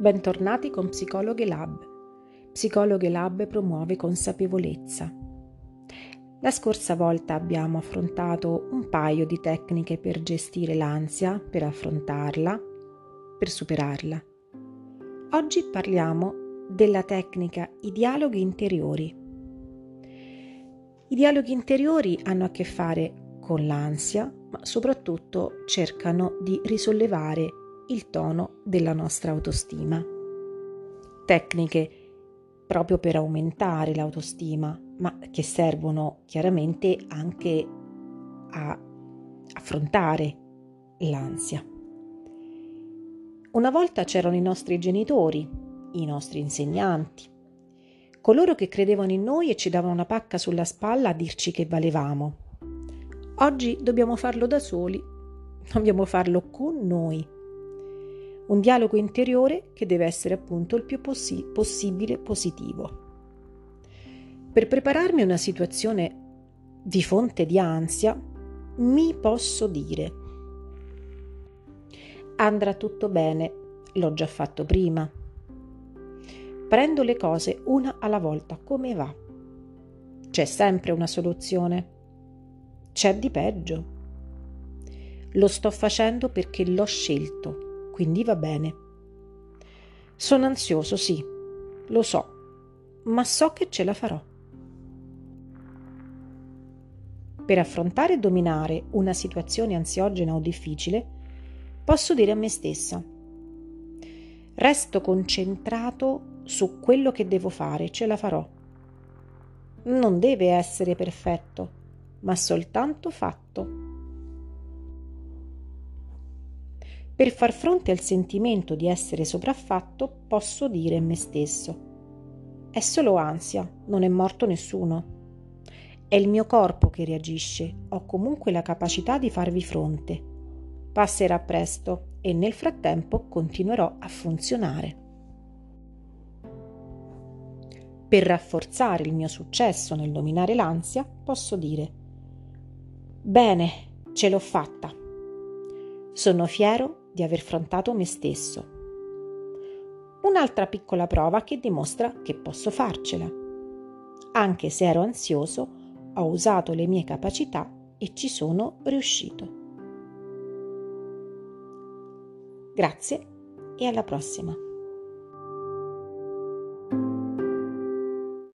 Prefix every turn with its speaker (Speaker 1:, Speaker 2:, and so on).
Speaker 1: Bentornati con Psicologhe Lab. Psicologhe Lab promuove consapevolezza. La scorsa volta abbiamo affrontato un paio di tecniche per gestire l'ansia, per affrontarla, per superarla. Oggi parliamo della tecnica i dialoghi interiori. I dialoghi interiori hanno a che fare con l'ansia, ma soprattutto cercano di risollevare il tono della nostra autostima. Tecniche proprio per aumentare l'autostima, ma che servono chiaramente anche a affrontare l'ansia. Una volta c'erano i nostri genitori, i nostri insegnanti, coloro che credevano in noi e ci davano una pacca sulla spalla a dirci che valevamo. Oggi dobbiamo farlo da soli, dobbiamo farlo con noi un dialogo interiore che deve essere appunto il più possi- possibile positivo. Per prepararmi a una situazione di fonte di ansia, mi posso dire andrà tutto bene, l'ho già fatto prima. Prendo le cose una alla volta, come va. C'è sempre una soluzione. C'è di peggio. Lo sto facendo perché l'ho scelto quindi va bene. Sono ansioso, sì, lo so, ma so che ce la farò. Per affrontare e dominare una situazione ansiogena o difficile, posso dire a me stessa, resto concentrato su quello che devo fare, ce la farò. Non deve essere perfetto, ma soltanto fatto. Per far fronte al sentimento di essere sopraffatto, posso dire a me stesso: è solo ansia, non è morto nessuno. È il mio corpo che reagisce, ho comunque la capacità di farvi fronte. Passerà presto e nel frattempo continuerò a funzionare. Per rafforzare il mio successo nel dominare l'ansia, posso dire: Bene, ce l'ho fatta. Sono fiero di aver affrontato me stesso. Un'altra piccola prova che dimostra che posso farcela. Anche se ero ansioso, ho usato le mie capacità e ci sono riuscito. Grazie e alla prossima.